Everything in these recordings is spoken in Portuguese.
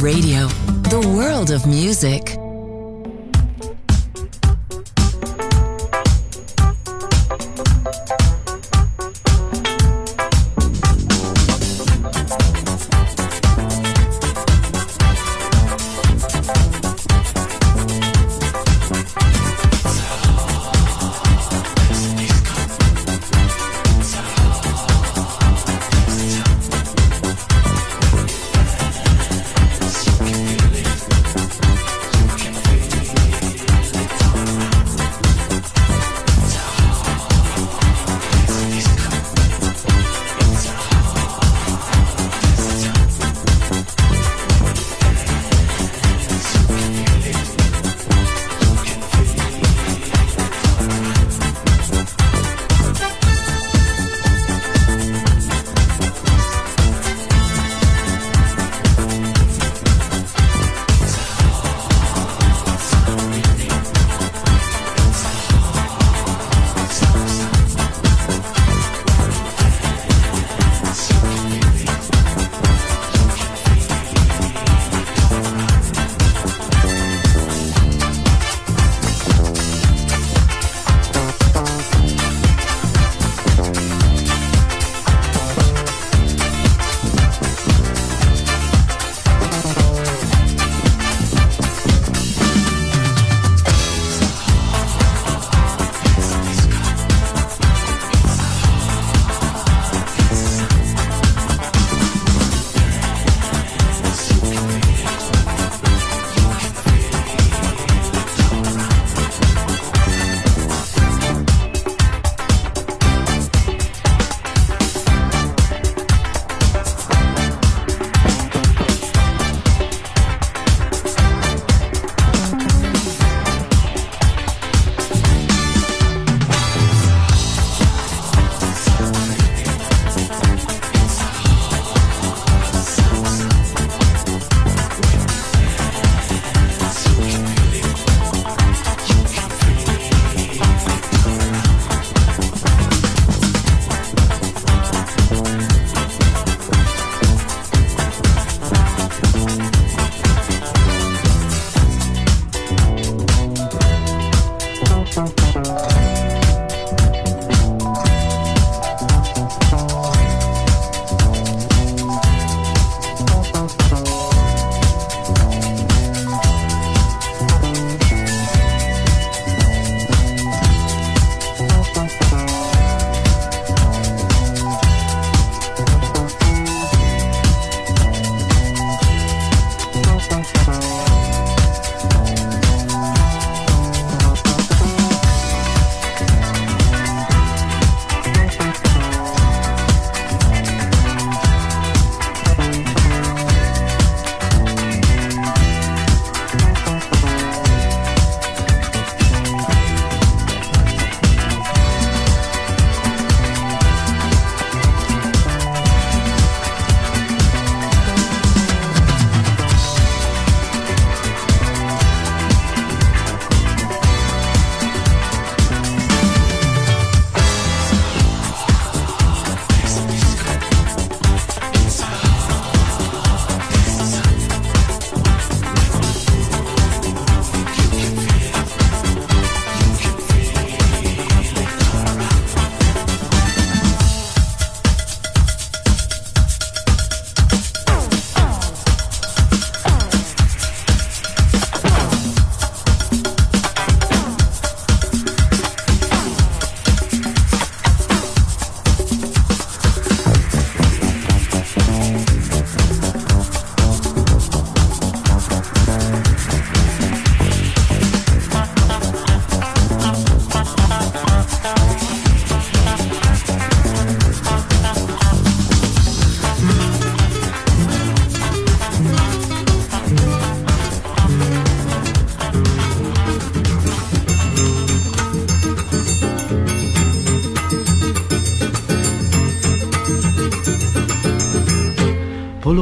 Radio,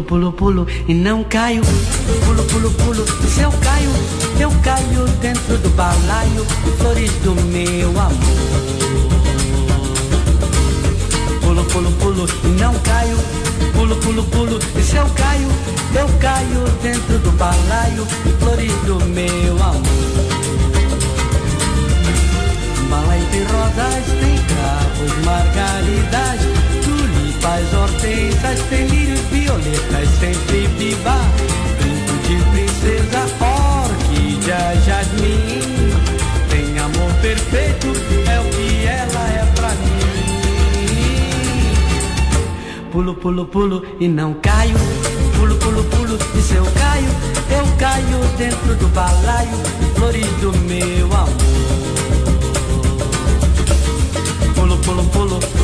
pulo, pulo e não caio. Pulo, pulo, pulo, se eu caio, eu caio dentro do balaio, flores do meu amor. Pulo, pulo, pulo e não caio. Pulo, pulo, pulo, e se eu caio, eu caio dentro do balaio florido, meu amor. Balaio tem rosas, tem cravos, margaridas, tulipas, hortensas, tem lírios, violetas, sempre viva. Brinco de princesa, orquídea, jasmim. Tem amor perfeito, é o que ela é pra mim. Pulo, pulo, pulo e não caio. Pulo, pulo, pulo e se eu caio, eu caio dentro do balaio florido, meu amor. Pulo, pulo, pulo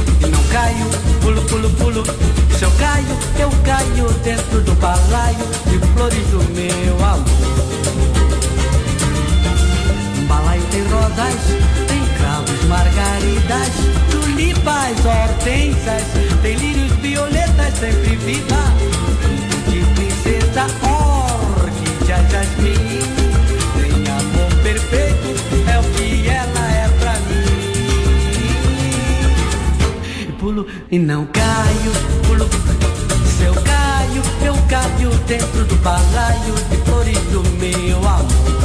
e. Pulo, pulo, pulo. Se eu caio, eu caio dentro do balaio de flores do meu amor. Um balaio tem rosas, tem cravos, margaridas, tulipas, hortensas, tem lírios, violetas, sempre viva. De princesa, orquídea, jasmim. Tem amor perfeito, Pulo e não caio, pulo. Se eu caio, eu caio dentro do balaio de flores do meu amor